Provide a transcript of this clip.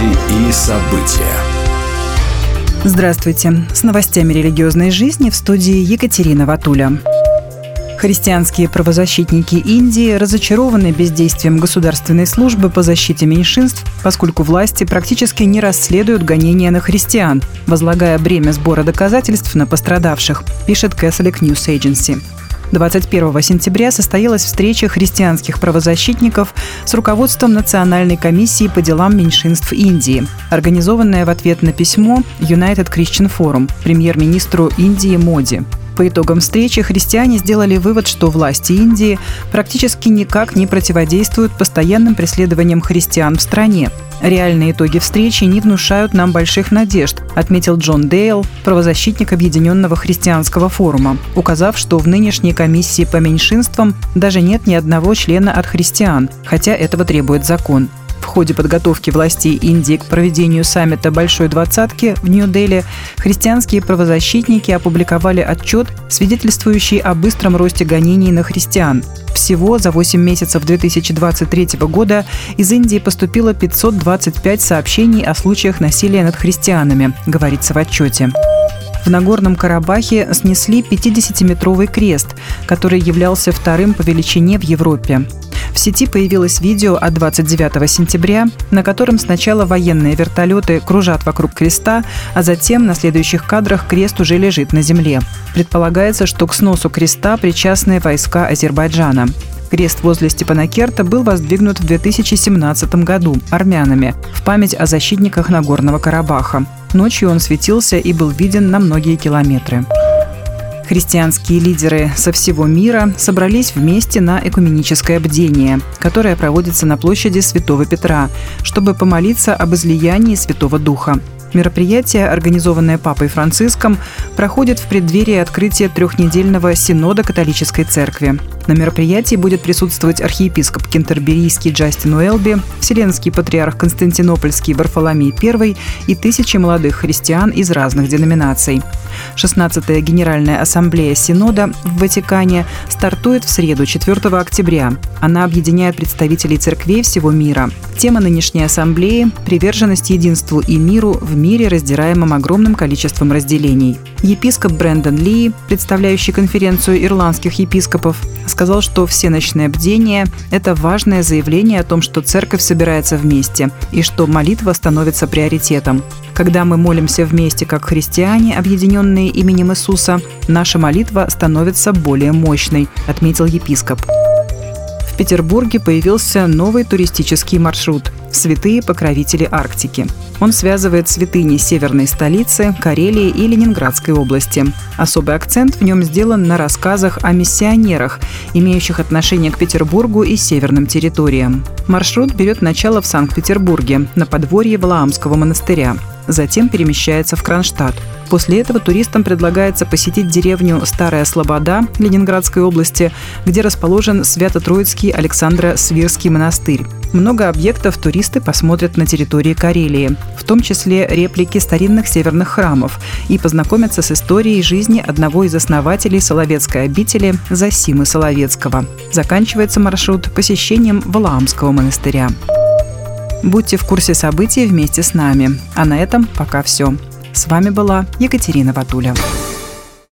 Новости и события. Здравствуйте. С новостями религиозной жизни в студии Екатерина Ватуля. Христианские правозащитники Индии разочарованы бездействием государственной службы по защите меньшинств, поскольку власти практически не расследуют гонения на христиан, возлагая бремя сбора доказательств на пострадавших, пишет Catholic News Agency. 21 сентября состоялась встреча христианских правозащитников с руководством Национальной комиссии по делам меньшинств Индии, организованная в ответ на письмо United Christian Forum премьер-министру Индии Моди. По итогам встречи христиане сделали вывод, что власти Индии практически никак не противодействуют постоянным преследованиям христиан в стране. Реальные итоги встречи не внушают нам больших надежд, отметил Джон Дейл, правозащитник Объединенного христианского форума, указав, что в нынешней комиссии по меньшинствам даже нет ни одного члена от христиан, хотя этого требует закон. В ходе подготовки властей Индии к проведению саммита Большой Двадцатки в Нью-Дели христианские правозащитники опубликовали отчет, свидетельствующий о быстром росте гонений на христиан. Всего за 8 месяцев 2023 года из Индии поступило 525 сообщений о случаях насилия над христианами, говорится в отчете. В Нагорном Карабахе снесли 50-метровый крест, который являлся вторым по величине в Европе. Сети появилось видео от 29 сентября, на котором сначала военные вертолеты кружат вокруг креста, а затем на следующих кадрах крест уже лежит на земле. Предполагается, что к сносу креста причастны войска Азербайджана. Крест возле Степанакерта был воздвигнут в 2017 году армянами в память о защитниках Нагорного Карабаха. Ночью он светился и был виден на многие километры. Христианские лидеры со всего мира собрались вместе на экуменическое бдение, которое проводится на площади Святого Петра, чтобы помолиться об излиянии Святого Духа. Мероприятие, организованное Папой Франциском, проходит в преддверии открытия трехнедельного Синода католической церкви. На мероприятии будет присутствовать архиепископ Кентерберийский Джастин Уэлби, Вселенский патриарх Константинопольский Варфоломей I и тысячи молодых христиан из разных деноминаций. 16-я Генеральная Ассамблея Синода в Ватикане стартует в среду, 4 октября. Она объединяет представителей церквей всего мира. Тема нынешней ассамблеи – приверженность единству и миру в мире, раздираемом огромным количеством разделений. Епископ Брэндон Ли, представляющий конференцию ирландских епископов, сказал, что всеночное бдение – это важное заявление о том, что церковь собирается вместе и что молитва становится приоритетом. Когда мы молимся вместе как христиане, объединенные именем Иисуса, наша молитва становится более мощной, отметил епископ. Петербурге появился новый туристический маршрут – «Святые покровители Арктики». Он связывает святыни северной столицы, Карелии и Ленинградской области. Особый акцент в нем сделан на рассказах о миссионерах, имеющих отношение к Петербургу и северным территориям. Маршрут берет начало в Санкт-Петербурге, на подворье Валаамского монастыря затем перемещается в Кронштадт. После этого туристам предлагается посетить деревню Старая Слобода Ленинградской области, где расположен Свято-Троицкий Александро-Свирский монастырь. Много объектов туристы посмотрят на территории Карелии, в том числе реплики старинных северных храмов, и познакомятся с историей жизни одного из основателей Соловецкой обители Засимы Соловецкого. Заканчивается маршрут посещением Валаамского монастыря. Будьте в курсе событий вместе с нами. А на этом пока все. С вами была Екатерина Ватуля.